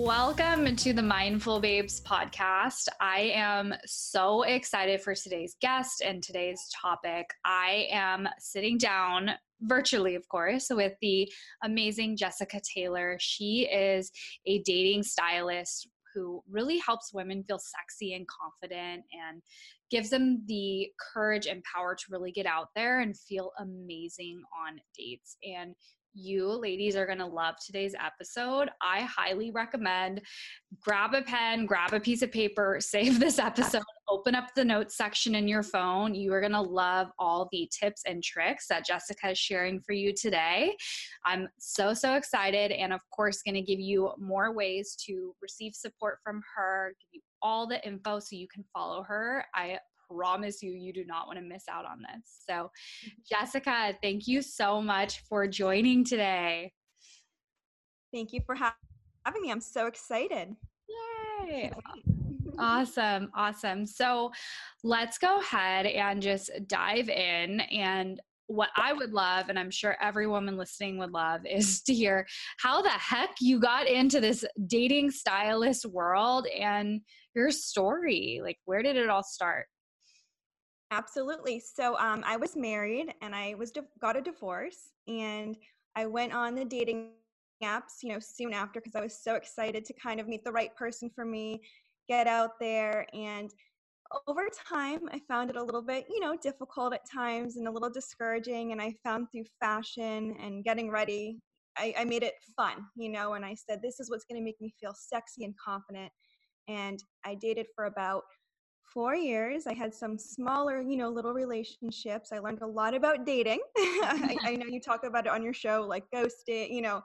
Welcome to the Mindful Babes podcast. I am so excited for today's guest and today's topic. I am sitting down virtually, of course, with the amazing Jessica Taylor. She is a dating stylist who really helps women feel sexy and confident and gives them the courage and power to really get out there and feel amazing on dates. And you ladies are going to love today's episode. I highly recommend grab a pen, grab a piece of paper, save this episode, open up the notes section in your phone. You are going to love all the tips and tricks that Jessica is sharing for you today. I'm so, so excited. And of course, going to give you more ways to receive support from her, give you all the info so you can follow her. I promise you, you do not want to miss out on this. So, mm-hmm. Jessica, thank you so much for joining today. Thank you for having me. I'm so excited. Yay. awesome. Awesome. So, let's go ahead and just dive in. And what I would love, and I'm sure every woman listening would love, is to hear how the heck you got into this dating stylist world and your story. Like, where did it all start? Absolutely. So um, I was married and I was got a divorce and I went on the dating apps, you know, soon after because I was so excited to kind of meet the right person for me, get out there and over time I found it a little bit, you know, difficult at times and a little discouraging and I found through fashion and getting ready I, I made it fun, you know, and I said this is what's going to make me feel sexy and confident and I dated for about four years. I had some smaller, you know, little relationships. I learned a lot about dating. I, I, know you talk about it on your show, like ghosting, you know,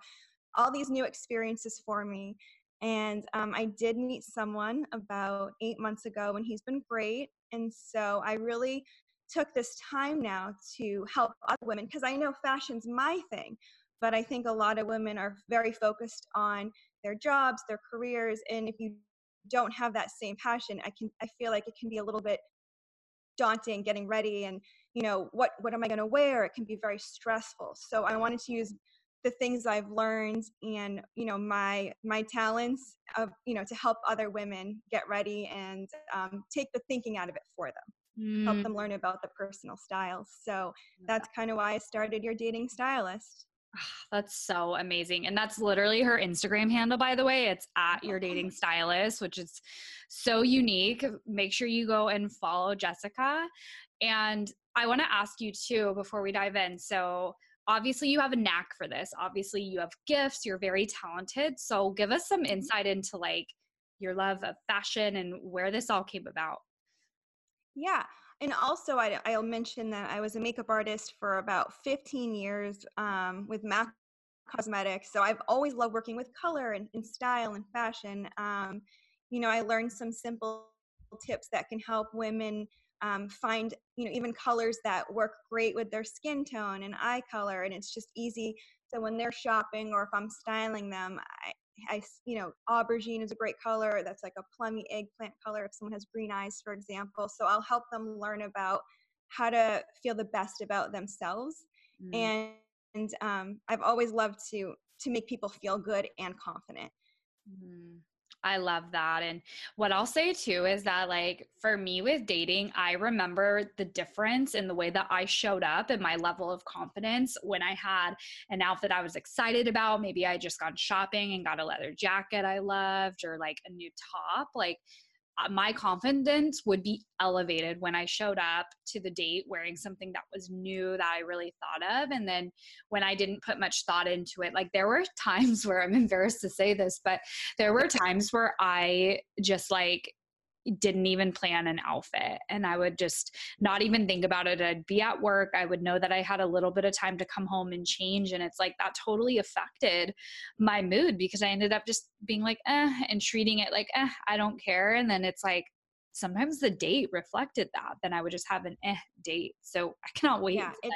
all these new experiences for me. And um, I did meet someone about eight months ago, and he's been great. And so I really took this time now to help other women because I know fashion's my thing, but I think a lot of women are very focused on their jobs, their careers, and if you don't have that same passion i can i feel like it can be a little bit daunting getting ready and you know what what am i going to wear? It can be very stressful. So i wanted to use the things i've learned and you know my my talents of you know to help other women get ready and um, take the thinking out of it for them mm. help them learn about the personal styles so that's kind of why i started your dating stylist That's so amazing. And that's literally her Instagram handle, by the way. It's at your dating stylist, which is so unique. Make sure you go and follow Jessica. And I want to ask you too before we dive in. So, obviously, you have a knack for this. Obviously, you have gifts, you're very talented. So, give us some mm-hmm. insight into like your love of fashion and where this all came about. Yeah and also I, i'll mention that i was a makeup artist for about 15 years um, with mac cosmetics. So i've always loved working with color and, and style and fashion. Um, you know i learned some simple tips that can help women um, find you know even colors that work great with their skin tone and eye color. And it's just easy. So when they're shopping or if i'm styling them I, I, you know, aubergine is a great color. That's like a plummy eggplant color if someone has green eyes, for example. So I'll help them learn about how to feel the best about themselves. Mm. And, and um, I've always loved to to make people feel good and confident. Mm. I love that. And what I'll say too is that, like, for me with dating, I remember the difference in the way that I showed up and my level of confidence when I had an outfit I was excited about. Maybe I just gone shopping and got a leather jacket I loved or like a new top. Like, Uh, my confidence would be elevated when I showed up to the date wearing something that was new that I really thought of. And then when I didn't put much thought into it, like there were times where I'm embarrassed to say this, but there were times where I just like didn't even plan an outfit and I would just not even think about it. I'd be at work. I would know that I had a little bit of time to come home and change. And it's like that totally affected my mood because I ended up just being like, eh, and treating it like, eh, I don't care. And then it's like, sometimes the date reflected that, then I would just have an eh date. So I cannot wait yeah, it,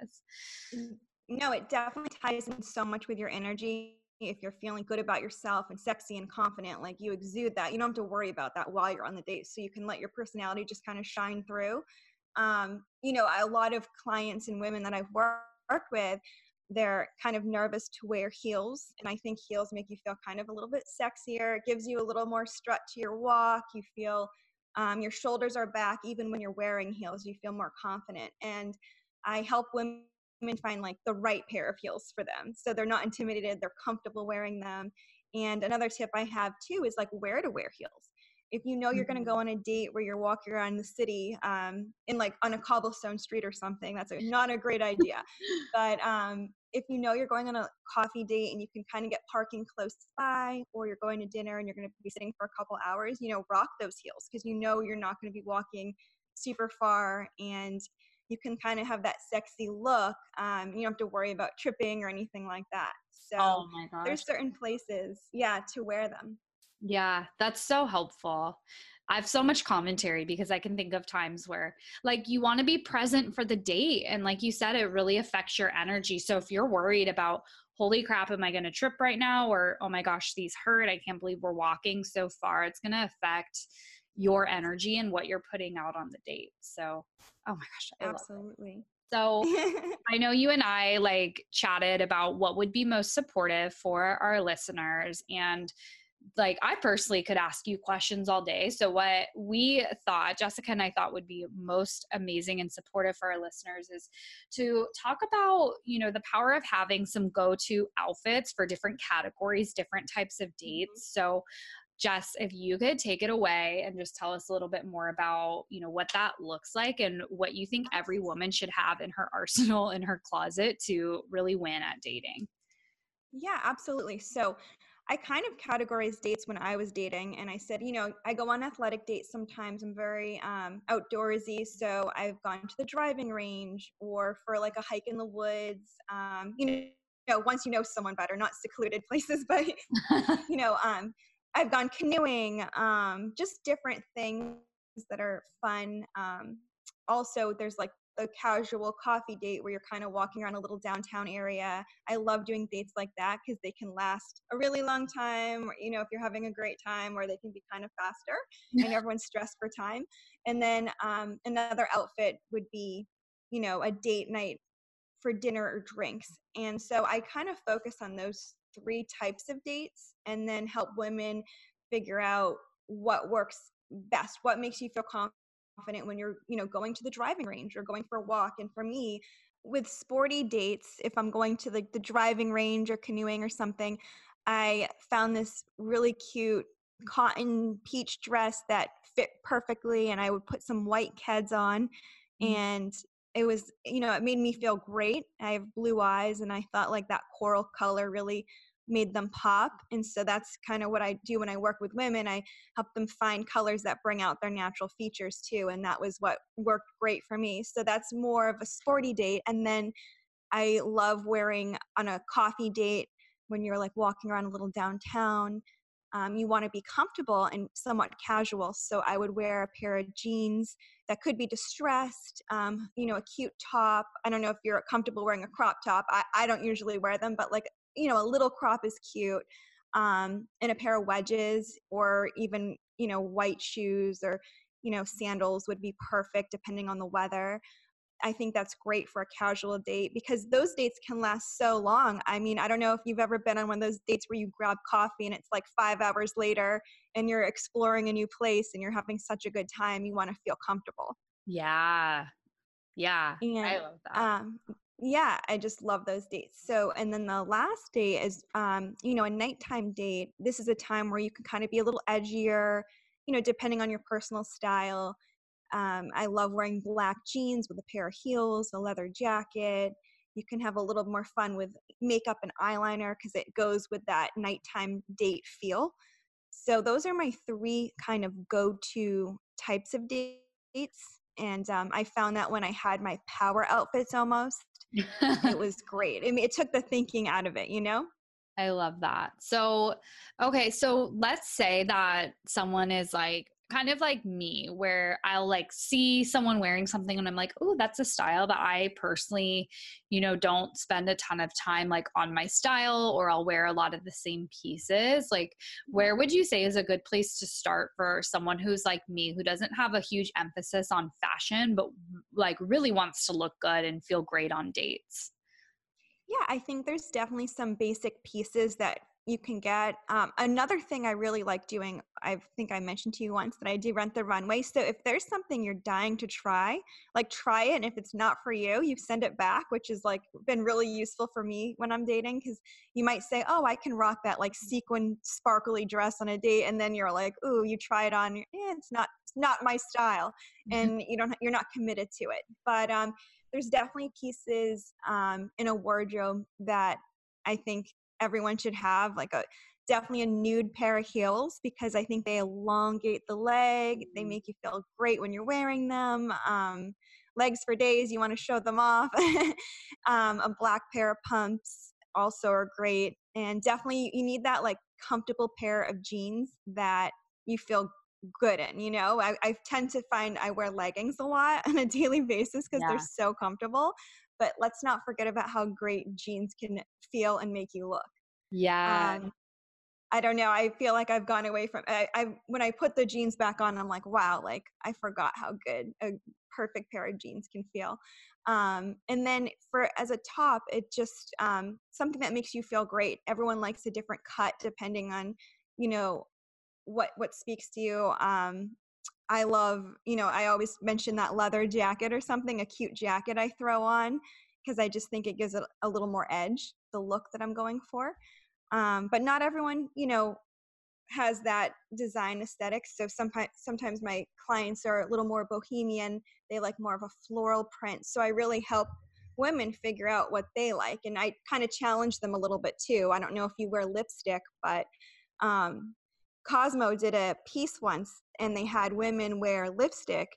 this. No, it definitely ties in so much with your energy. If you're feeling good about yourself and sexy and confident, like you exude that, you don't have to worry about that while you're on the date. So you can let your personality just kind of shine through. Um, you know, a lot of clients and women that I've worked with, they're kind of nervous to wear heels and i think heels make you feel kind of a little bit sexier it gives you a little more strut to your walk you feel um, your shoulders are back even when you're wearing heels you feel more confident and i help women find like the right pair of heels for them. So they're not intimidated they're comfortable wearing them. And another tip i have too is like where to wear heels. If you know you're going to go mm-hmm. on a date where you're walking around the city um, in like on a cobblestone street or something that's a, not a great idea. But um, if you know you're going on a coffee date and you can kind of get parking close by or you're going to dinner and you're going to be sitting for a couple hours you know rock those heels because you know you're not going to be walking super far and you can kind of have that sexy look um, you don't have to worry about tripping or anything like that so oh there's certain places yeah to wear them yeah, that's so helpful. I have so much commentary because I can think of times where, like, you want to be present for the date. And, like you said, it really affects your energy. So, if you're worried about, holy crap, am I going to trip right now? Or, oh my gosh, these hurt. I can't believe we're walking so far. It's going to affect your energy and what you're putting out on the date. So, oh my gosh, I absolutely. So I know you and I like chatted about what would be most supportive for our listeners. And like I personally could ask you questions all day. So what we thought, Jessica and I thought would be most amazing and supportive for our listeners is to talk about, you know, the power of having some go-to outfits for different categories, different types of mm-hmm. dates. So Jess, if you could take it away and just tell us a little bit more about, you know, what that looks like and what you think every woman should have in her arsenal in her closet to really win at dating. Yeah, absolutely. So I kind of categorized dates when I was dating, and I said, you know, I go on athletic dates sometimes. I'm very um, outdoorsy, so I've gone to the driving range or for like a hike in the woods. Um, you know, you know, once you know someone better, not secluded places, but you know, um, I've gone canoeing, um, just different things that are fun. Um, also, there's like a casual coffee date where you're kind of walking around a little downtown area. I love doing dates like that because they can last a really long time. Or, you know, if you're having a great time, or they can be kind of faster and everyone's stressed for time. And then um, another outfit would be, you know, a date night for dinner or drinks. And so I kind of focus on those three types of dates and then help women figure out what works best, what makes you feel confident when you're, you know, going to the driving range or going for a walk. And for me, with sporty dates, if I'm going to the, the driving range or canoeing or something, I found this really cute cotton peach dress that fit perfectly and I would put some white Keds on mm-hmm. and it was you know it made me feel great i have blue eyes and i thought like that coral color really made them pop. And so that's kind of what I do when I work with women. I help them find colors that bring out their natural features too. And that was what worked great for me. So that's more of a sporty date. And then I love wearing on a coffee date when you're like walking around a little downtown. Um, you want to be comfortable and somewhat casual. So I would wear a pair of jeans that could be distressed, um, you know, a cute top. I don't know if you're comfortable wearing a crop top. I, I don't usually wear them, but like you know, a little crop is cute. Um, and a pair of wedges or even, you know, white shoes or, you know, sandals would be perfect depending on the weather. I think that's great for a casual date because those dates can last so long. I mean, I don't know if you've ever been on one of those dates where you grab coffee and it's like five hours later and you're exploring a new place and you're having such a good time. You want to feel comfortable. Yeah. Yeah. And, I love that. Um, yeah, I just love those dates. So, and then the last date is, um, you know, a nighttime date. This is a time where you can kind of be a little edgier, you know, depending on your personal style. Um, I love wearing black jeans with a pair of heels, a leather jacket. You can have a little more fun with makeup and eyeliner because it goes with that nighttime date feel. So, those are my three kind of go to types of dates. And um, I found that when I had my power outfits almost, it was great. I mean, it took the thinking out of it, you know? I love that. So, okay, so let's say that someone is like kind of like me where I'll like see someone wearing something and I'm like, "Oh, that's a style that I personally, you know, don't spend a ton of time like on my style or I'll wear a lot of the same pieces." Like, where would you say is a good place to start for someone who's like me who doesn't have a huge emphasis on fashion but like really wants to look good and feel great on dates? Yeah, I think there's definitely some basic pieces that you can get. Um, another thing I really like doing, I think I mentioned to you once that I do rent the runway. So if there's something you're dying to try, like try it. And if it's not for you, you send it back, which is like been really useful for me when I'm dating because you might say, oh, I can rock that like sequin sparkly dress on a date. And then you're like, ooh, you try it on, eh, it's not, it's not my style. Mm-hmm. And you don't, you're not committed to it. But um, there's definitely pieces um, in a wardrobe that I think everyone should have like a definitely a nude pair of heels because I think they elongate the leg. They mm-hmm. make you feel great when you're wearing them. Um, legs for days, you want to show them off. um, a black pair of pumps also are great. And definitely you need that like comfortable pair of jeans that you feel good in. You know, I, I tend to find I wear leggings a lot on a daily basis because yeah. they're so comfortable. But let's not forget about how great jeans can feel and make you look. Yeah. Um, I don't know. I feel like I've gone away from I, I when I put the jeans back on, I'm like, wow, like I forgot how good a perfect pair of jeans can feel. Um, and then for as a top, it just um, something that makes you feel great. Everyone likes a different cut depending on, you know, what what speaks to you. Um, I love, you know, I always mention that leather jacket or something, a cute jacket I throw on because I just think it gives it a little more edge, the look that I'm going for. Um, but not everyone, you know, has that design aesthetic. So sometimes, sometimes my clients are a little more bohemian. They like more of a floral print. So I really help women figure out what they like, and I kind of challenge them a little bit too. I don't know if you wear lipstick, but um, Cosmo did a piece once, and they had women wear lipstick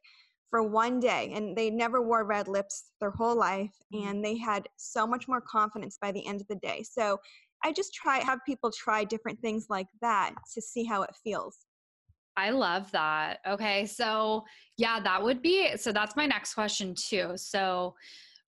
for one day and they never wore red lips their whole life mm-hmm. and they had so much more confidence by the end of the day so I just try have people try different things like that to see how it feels. I love that. Okay. So, yeah, that would be so that's my next question too. So,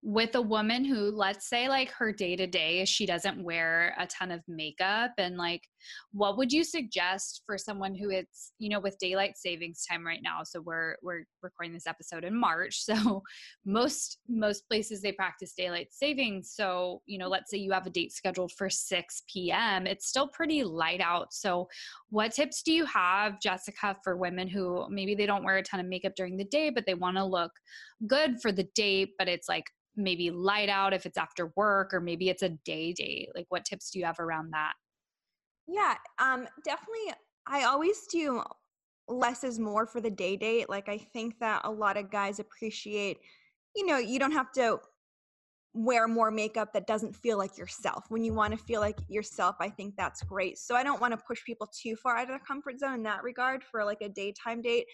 with a woman who let's say like her day to day she doesn't wear a ton of makeup and like what would you suggest for someone who it's you know with daylight savings time right now? So we're we're recording this episode in march so most most places they practice daylight savings. So you know let's say you have a date scheduled for 6 p.m it's still pretty light out. So what tips do you have jessica for women who maybe they don't wear a ton of makeup during the day but they want to look good for the date but it's like maybe light out if it's after work or maybe it's a day date? Like what tips do you have around that yeah um definitely i always do less is more for the day date like i think that a lot of guys appreciate you know you don't have to wear more makeup that doesn't feel like yourself when you want to feel like yourself i think that's great so i don't want to push people too far out of their comfort zone in that regard for like a daytime date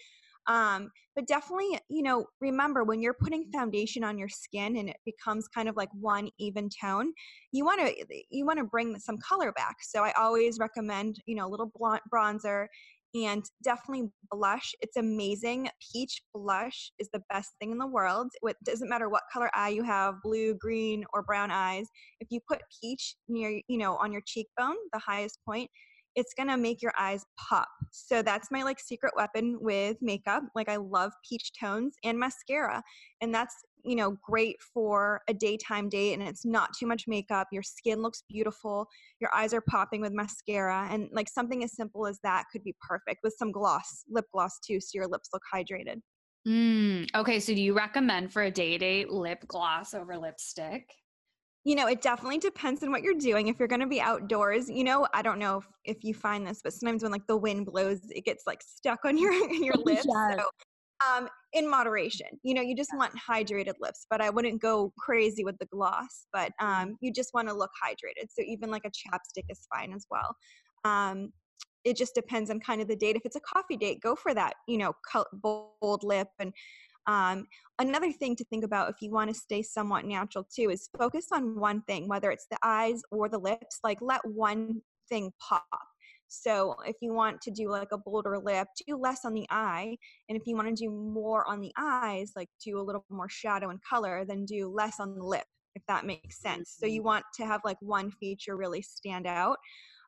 um, but definitely, you know, remember when you're putting foundation on your skin and it becomes kind of like one even tone, you want to you want to bring some color back. So I always recommend, you know, a little bronzer and definitely blush. It's amazing. Peach blush is the best thing in the world. It doesn't matter what color eye you have, blue, green, or brown eyes. If you put peach near, you know, on your cheekbone, the highest point, it's gonna make your eyes pop. So that's my like secret weapon with makeup. Like I love peach tones and mascara. And that's, you know, great for a daytime date and it's not too much makeup. Your skin looks beautiful. Your eyes are popping with mascara. And like something as simple as that could be perfect with some gloss, lip gloss too, so your lips look hydrated. Mm, okay, so do you recommend for a day date lip gloss over lipstick? You know, it definitely depends on what you're doing. If you're going to be outdoors, you know, I don't know if, if you find this, but sometimes when like the wind blows, it gets like stuck on your your lips. Yes. So, um, in moderation, you know, you just want hydrated lips, but I wouldn't go crazy with the gloss. But um, you just want to look hydrated. So even like a chapstick is fine as well. Um, it just depends on kind of the date. If it's a coffee date, go for that, you know, bold lip and um, another thing to think about if you want to stay somewhat natural too is focus on one thing, whether it's the eyes or the lips. Like let one thing pop. So if you want to do like a bolder lip, do less on the eye. And if you want to do more on the eyes, like do a little more shadow and color, then do less on the lip, if that makes sense. So you Mm-hmm. want to have like one feature really stand out.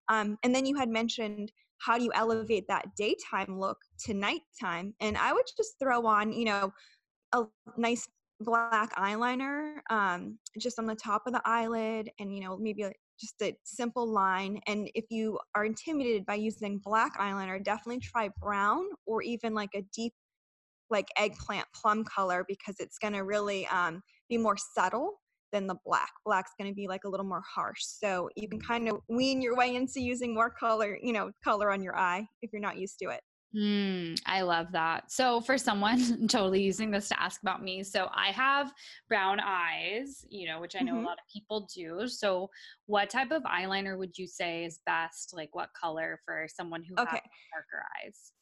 Um, and then you had mentioned how do you elevate that daytime look to nighttime? And I would just throw on, you know, a nice black eyeliner um, just on the top of the eyelid and, you know, maybe just a simple line. And if you are intimidated by using black eyeliner, definitely try brown or even like a deep, like eggplant plum color because it's going to really um, be more subtle than the black. Black's going to be like a little more harsh. So you can kind of wean your way into using more color, you know, color on your eye if you're not used to it. Mm, I love that. So, for someone totally using this to ask about me, so I have brown eyes, you know, which I know Mhm. a lot of people do. So, what type of eyeliner would you say is best? Like, what color for someone who has Okay. darker eyes?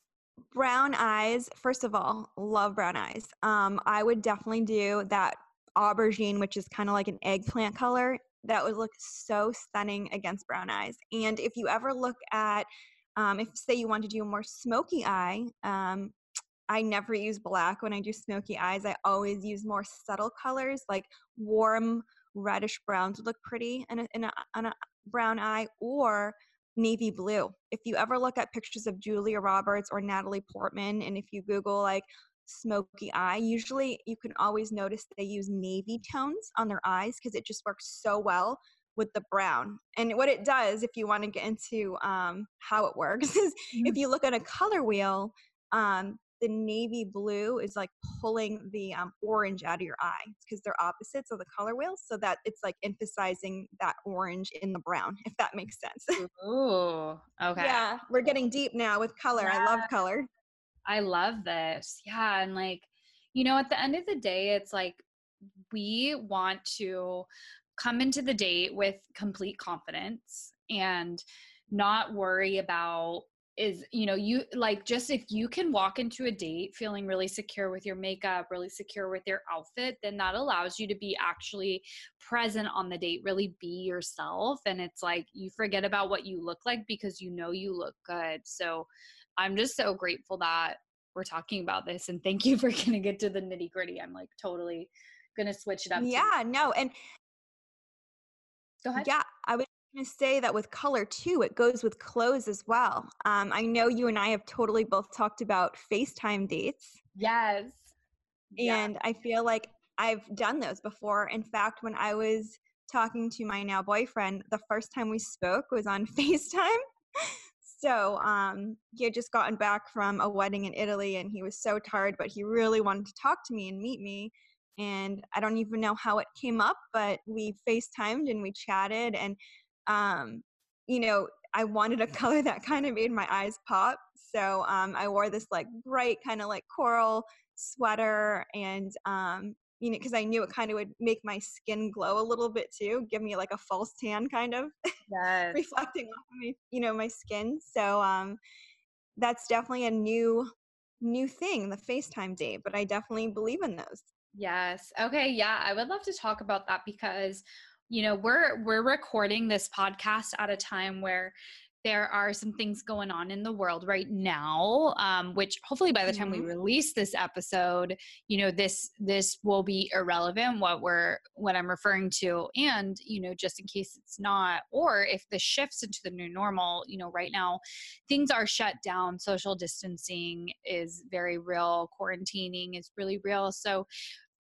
brown eyes first of all love brown eyes um i would definitely do that aubergine which is kind of like an eggplant color that would look so stunning against brown eyes and if you ever look at um, if say you want to do a more smoky eye um, i never use black when i do smoky eyes i always use more subtle colors like warm reddish browns would look pretty in a, in a, on a brown eye or navy blue. If you ever look at pictures of Julia Roberts or Natalie Portman, and if you Google like smoky eye, usually you can always notice they use navy tones on their eyes because it just works so well with the brown. And what it does, if you want to get into um, how it works, is if you look at a color wheel, um, the navy blue is like pulling the um, orange out of your eye because they're opposites of the color wheel so that it's like emphasizing that orange in the brown if that makes sense Ooh, okay. yeah we're getting deep now with color i love color I love this. Yeah. And like, you know, at the end of the day, it's like we want to come into the date with complete confidence and not worry about is you know you like just if you can walk into a date feeling really secure with your makeup really secure with your outfit then that allows you to be actually present on the date really be yourself and it's like you forget about what you look like because you know you look good so i'm just so grateful that we're talking about this and thank you for getting it to the nitty gritty i'm like totally gonna switch it up yeah no and go ahead yeah i was going to say that with color too it goes with clothes as well um, i know you and i have totally both talked about facetime dates yes Yeah. and I feel like I've done those before. In fact, when I was talking to my now boyfriend, the first time we spoke was on FaceTime. So um, he had just gotten back from a wedding in Italy and he was so tired, but he really wanted to talk to me and meet me. And I don't even know how it came up, but we FaceTimed and we chatted. And, um, you know, I wanted a color that kind of made my eyes pop. So um, I wore this like bright, kind of like coral sweater and um you know because i knew it kind of would make my skin glow a little bit too give me like a false tan kind of yes reflecting off of me you know my skin so um that's definitely a new new thing the facetime date but i definitely believe in those Yes. Okay. Yeah, I would love to talk about that because you know, we're we're recording this podcast at a time where there are some things going on in the world right now um, which hopefully by the time we Mhm. release this episode you know this this will be irrelevant what we're what i'm referring to and you know just in case it's not or if this shifts into the new normal you know right now things are shut down social distancing is very real quarantining is really real so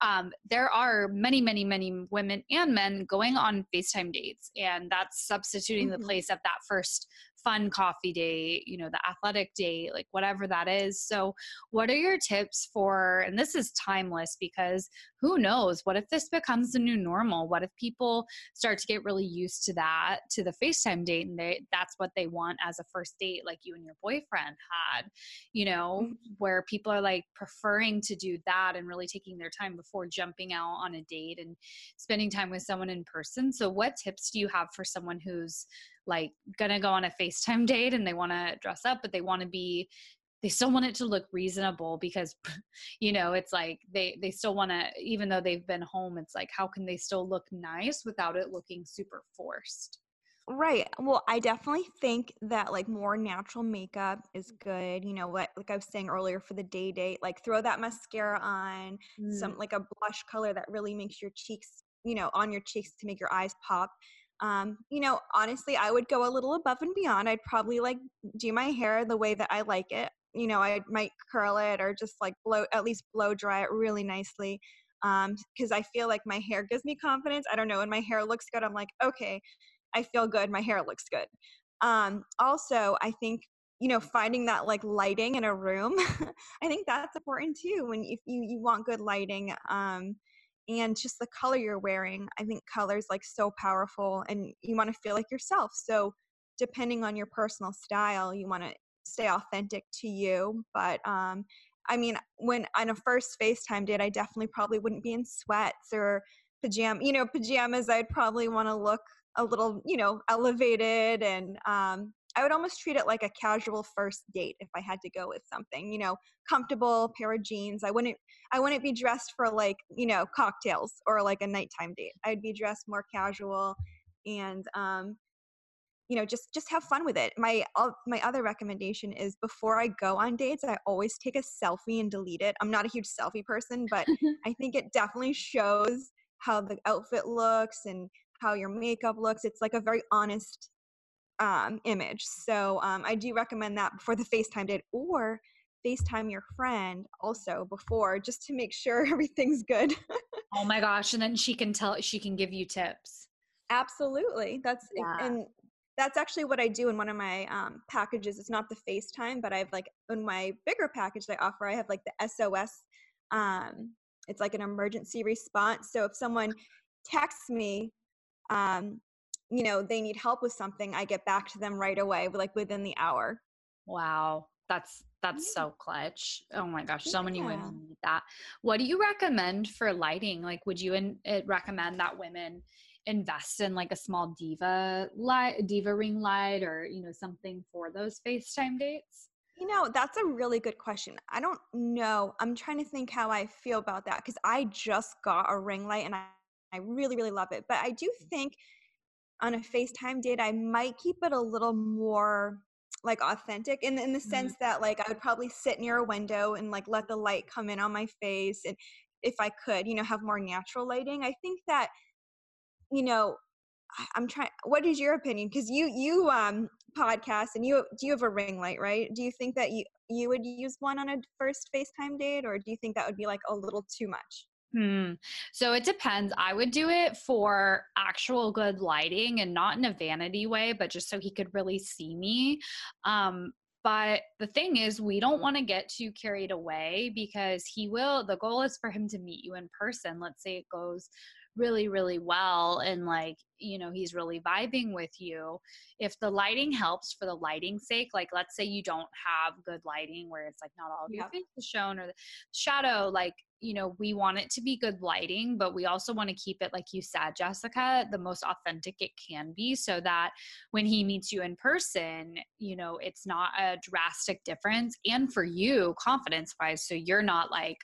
um, there are many, many, many women and men going on FaceTime dates, and that's substituting Mhm. the place of that first fun coffee date, you know, the athletic date, like whatever that is. So, what are your tips for, and this is timeless because who knows, what if this becomes the new normal? What if people start to get really used to that, to the FaceTime date, and they, that's what they want as a first date, like you and your boyfriend had, you know, Mhm. where people are like preferring to do that and really taking their time before jumping out on a date and spending time with someone in person. So, what tips do you have for someone who's like gonna go on a FaceTime date and they want to dress up, but they want to be they still want it to look reasonable because you know it's like they they still want to even though they've been home it's like how can they still look nice without it looking super forced Right. Well, I definitely think that like more natural makeup is good. You know what? Like I was saying earlier for the day date, like throw that mascara on, Mm. some like a blush color that really makes your cheeks, you know, on your cheeks to make your eyes pop. Um, you know, honestly, I would go a little above and beyond. I'd probably like do my hair the way that I like it. You know, I might curl it or just like blow, at least blow dry it really nicely. Um, because I feel like my hair gives me confidence. I don't know, when my hair looks good, I'm like, okay, I feel good, my hair looks good. Um, also, I think you know finding that like lighting in a room, I think that's important too. When if you you want good lighting, um, and just the color you're wearing, I think color is like so powerful, and you want to feel like yourself. So depending on your personal style, you want to stay authentic to you, but um, I mean, when on a first FaceTime date, I definitely probably wouldn't be in sweats or pajama, you know, pajamas. I'd probably want to look a little, you know, elevated and um I would almost treat it like a casual first date if I had to go with something, you know, comfortable pair of jeans. I wouldn't I wouldn't be dressed for like, you know, cocktails or like a nighttime date. I'd be dressed more casual and um you know just just have fun with it my uh, my other recommendation is before i go on dates i always take a selfie and delete it i'm not a huge selfie person but i think it definitely shows how the outfit looks and how your makeup looks it's like a very honest um, image so um, i do recommend that before the facetime date or facetime your friend also before just to make sure everything's good oh my gosh and then she can tell she can give you tips absolutely that's Yeah. and that's actually what I do in one of my um, packages. It's not the FaceTime, but I have like in my bigger package that I offer, I have like the SOS. Um, it's like an emergency response. So if someone texts me, um, you know, they need help with something, I get back to them right away, like within the hour. wow that's that's Yeah. so clutch oh my gosh so many women need that what do you recommend for lighting like would you in, uh, recommend that women invest in like a small diva light diva ring light or you know something for those facetime dates You know, that's a really good question. I don't know. I'm trying to think how I feel about that because I just got a ring light and I, I really, really love it. But I do think on a FaceTime date, I might keep it a little more like authentic in in the Mhm. sense that like I would probably sit near a window and like let the light come in on my face and if I could, you know, have more natural lighting. I think that you know, I'm trying. What is your opinion? Because you you um podcast and you do you have a ring light, right? Do you think that you you would use one on a first FaceTime date, or do you think that would be like a little too much? Hmm. So it depends. I would do it for actual good lighting and not in a vanity way, but just so he could really see me. Um, but the thing is, we don't want to get too carried away because he will. The goal is for him to meet you in person. Let's say it goes really, really well and like, you know, he's really vibing with you. If the lighting helps for the lighting's sake, like let's say you don't have good lighting where it's like not all of your face is shown or the shadow, like you know, we want it to be good lighting, but we also want to keep it, like you said, Jessica, the most authentic it can be so that when he meets you in person, you know, it's not a drastic difference. And for you, confidence wise, so you're not like,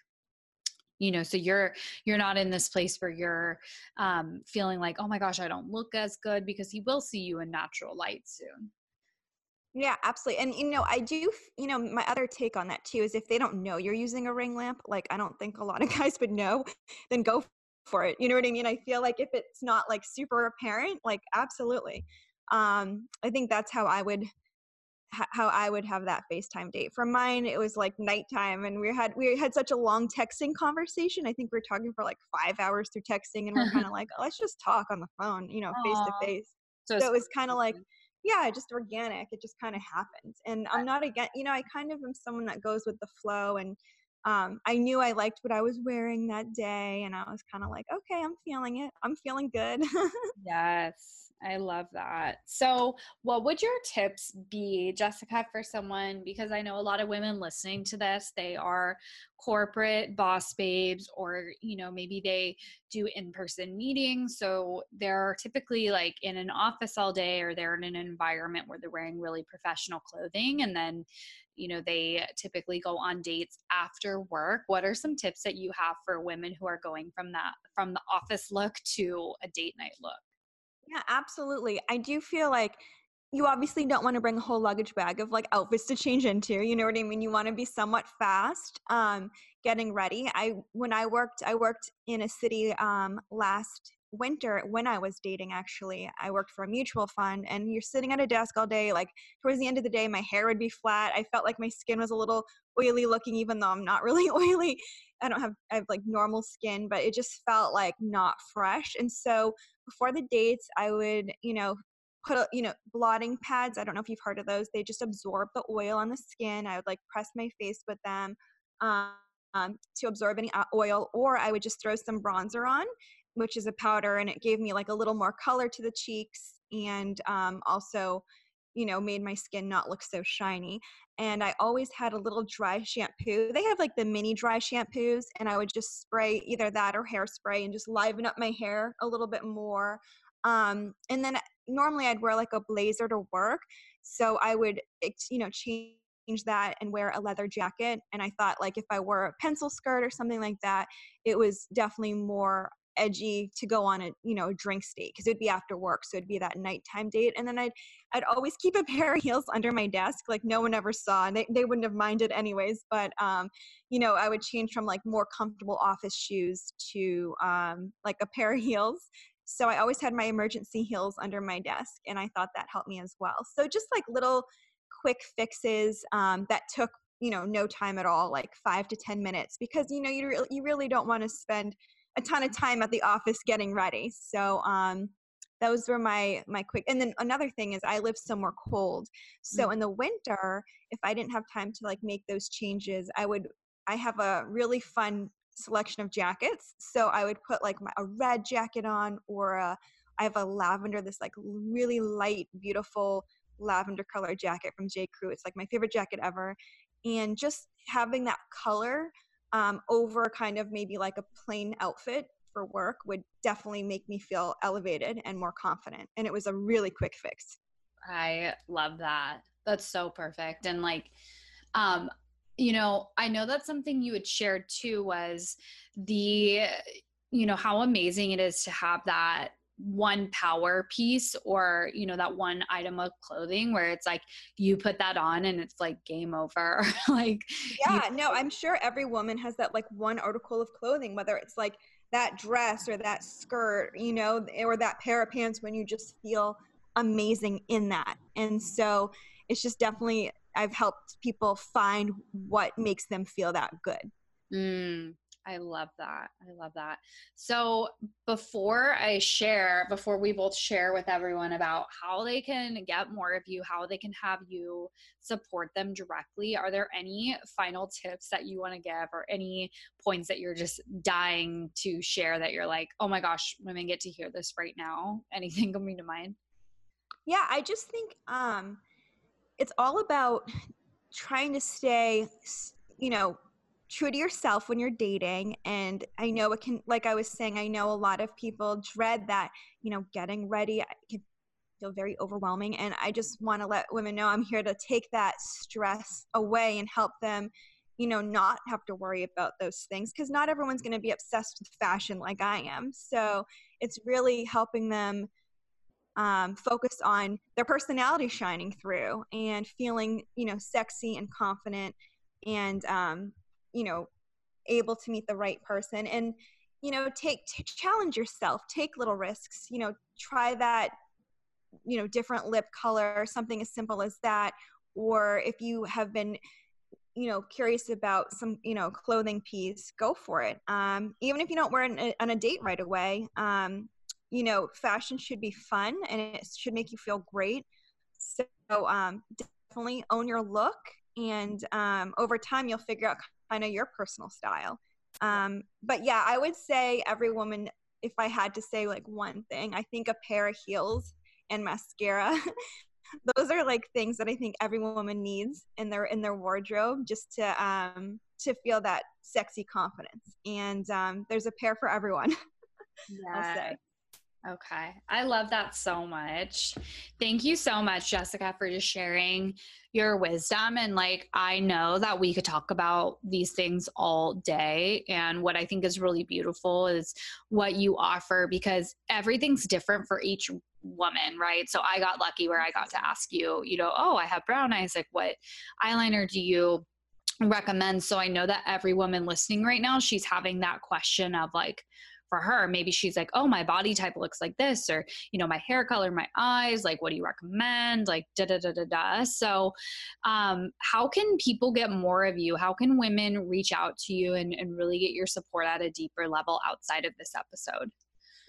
you know so you're you're not in this place where you're um feeling like oh my gosh i don't look as good because he will see you in natural light soon Yeah, absolutely. And you know, I do. You know, my other take on that too is if they don't know you're using a ring lamp, like I don't think a lot of guys would know, then go for it. You know what I mean? I feel like if it's not like super apparent, like absolutely. Um, I think that's how I would how I would have that FaceTime date. For mine, it was like nighttime, and we had we had such a long texting conversation. I think we are talking for like five hours through texting, and we're kind of like, oh, let's just talk on the phone, you know, face to face. so, it was kind of like. Yeah, just organic. It just kind of happens. and I'm not again. You know, I kind of am someone that goes with the flow, and um, I knew I liked what I was wearing that day, and I was kind of like, okay, I'm feeling it. I'm feeling good. Yes, I love that. So, what would your tips be, Jessica, for someone? Because I know a lot of women listening to this, they are corporate boss babes, or, you know, maybe they do in person meetings. So, they're typically like in an office all day, or they're in an environment where they're wearing really professional clothing. And then, you know, they typically go on dates after work. What are some tips that you have for women who are going from that, from the office look to a date night look? Yeah, absolutely. I do feel like you obviously don't want to bring a whole luggage bag of like outfits to change into you know what i mean you want to be somewhat fast um, getting ready i when i worked i worked in a city um, last winter when i was dating actually i worked for a mutual fund and you're sitting at a desk all day like towards the end of the day my hair would be flat i felt like my skin was a little oily looking even though i'm not really oily i don't have i have like normal skin but it just felt like not fresh and so before the dates i would you know put you know blotting pads i don't know if you've heard of those they just absorb the oil on the skin i would like press my face with them um, to absorb any uh, oil or i would just throw some bronzer on which is a powder and it gave me like a little more color to the cheeks and um, also you know made my skin not look so shiny and i always had a little dry shampoo they have like the mini dry shampoos and i would just spray either that or hairspray and just liven up my hair a little bit more um, and then normally I'd wear like a blazer to work. So I would, you know, change that and wear a leather jacket. And I thought like if I wore a pencil skirt or something like that, it was definitely more edgy to go on a you know a drink date because it'd be after work so it'd be that nighttime date and then i'd i'd always keep a pair of heels under my desk like no one ever saw and they, they wouldn't have minded anyways but um you know i would change from like more comfortable office shoes to um like a pair of heels so I always had my emergency heels under my desk, and I thought that helped me as well. So just like little quick fixes um, that took you know no time at all, like five to ten minutes, because you know you re- you really don't want to spend a ton of time at the office getting ready. So um, those were my my quick. And then another thing is I live somewhere cold, so mm. in the winter, if I didn't have time to like make those changes, I would I have a really fun selection of jackets. So I would put like my, a red jacket on or a, I have a lavender, this like really light, beautiful lavender color jacket from J. Crew. It's like my favorite jacket ever. And just having that color um, over kind of maybe like a plain outfit for work would definitely make me feel elevated and more confident. And it was a really quick fix. I love that. That's so perfect. And like, um, you know, I know that's something you had shared too was the, you know, how amazing it is to have that one power piece or you know that one item of clothing where it's like you put that on and it's like game over like yeah you- no i'm sure every woman has that like one article of clothing whether it's like that dress or that skirt you know or that pair of pants when you just feel amazing in that and so it's just definitely I've helped people find what makes them feel that good. Mm, I love that. I love that. So, before I share, before we both share with everyone about how they can get more of you, how they can have you support them directly, are there any final tips that you want to give or any points that you're just dying to share that you're like, oh my gosh, women get to hear this right now? Anything coming to mind? Yeah, I just think um, it's all about trying to stay, you know, true to yourself when you're dating. And I know it can, like I was saying, I know a lot of people dread that, you know, getting ready can feel very overwhelming. And I just want to let women know I'm here to take that stress away and help them, you know, not have to worry about those things because not everyone's going to be obsessed with fashion like I am. So it's really helping them um, focus on their personality shining through and feeling you know sexy and confident and um, you know able to meet the right person. And you know take t- challenge yourself take little risks you know try that you know different lip color something as simple as that. Or if you have been you know curious about some you know clothing piece go for it. Um, even if you don't wear it on a date right away um, you know, fashion should be fun and it should make you feel great. So um, definitely own your look, and um, over time you'll figure out kind of your personal style. Um, but yeah, I would say every woman, if I had to say like one thing, I think a pair of heels and mascara. those are like things that I think every woman needs in their in their wardrobe just to um to feel that sexy confidence. And um, there's a pair for everyone. Yeah. Okay. I love that so much. Thank you so much, Jessica, for just sharing your wisdom. And like, I know that we could talk about these things all day. And what I think is really beautiful is what you offer because everything's different for each woman, right? So I got lucky where I got to ask you, you know, oh, I have brown eyes. Like, what eyeliner do you? recommend so i know that every woman listening right now she's having that question of like for her maybe she's like oh my body type looks like this or you know my hair color my eyes like what do you recommend like da da da da da so um, how can people get more of you how can women reach out to you and, and really get your support at a deeper level outside of this episode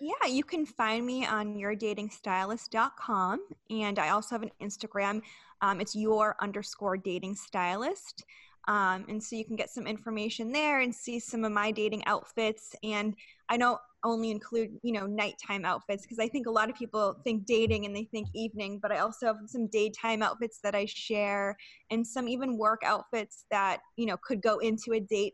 yeah, you can find me on yourdatingstylist.com. And I also have an Instagram. Um, it's your underscore dating stylist. Um, and so you can get some information there and see some of my dating outfits. And I don't only include, you know, nighttime outfits because I think a lot of people think dating and they think evening, but I also have some daytime outfits that I share and some even work outfits that, you know, could go into a date.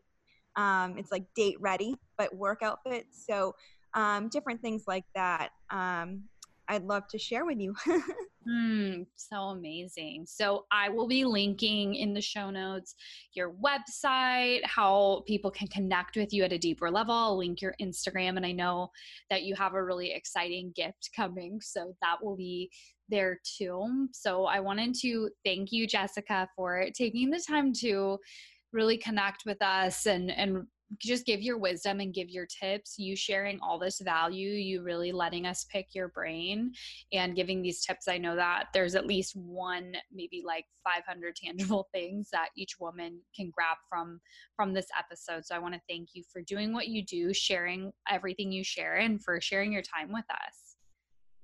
Um, it's like date ready, but work outfits. So um, different things like that. Um, I'd love to share with you. mm, so amazing. So I will be linking in the show notes your website, how people can connect with you at a deeper level. I'll link your Instagram, and I know that you have a really exciting gift coming, so that will be there too. So I wanted to thank you, Jessica, for taking the time to really connect with us and and just give your wisdom and give your tips you sharing all this value you really letting us pick your brain and giving these tips. I know that there's at least one maybe like 500 tangible things that each woman can grab from from this episode. So i want to thank you for doing what you do sharing everything you share and for sharing your time with us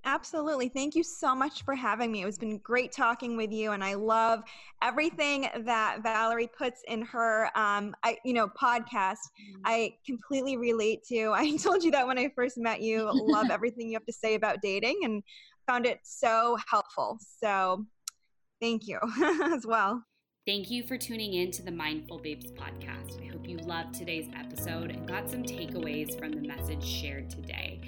Absolutely. Thank you so much for having me. It has been great talking with you, and I love everything that Valerie puts in her, um, I, you know, podcast. Mm-hmm. I completely relate to. I told you that when I first met you. love everything you have to say about dating, and found it so helpful. So, thank you as well. Thank you for tuning in to the Mindful Babes podcast. I hope you loved today's episode and got some takeaways from the message shared today.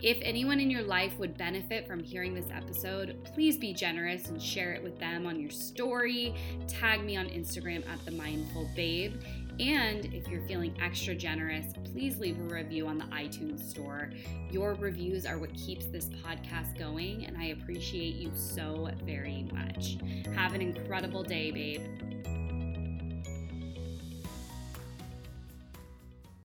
If anyone in your life would benefit from hearing this episode, please be generous and share it with them on your story. Tag me on Instagram at the Mindful Babe. And if you're feeling extra generous, please leave a review on the iTunes store. Your reviews are what keeps this podcast going, and I appreciate you so very much. Have an incredible day, babe.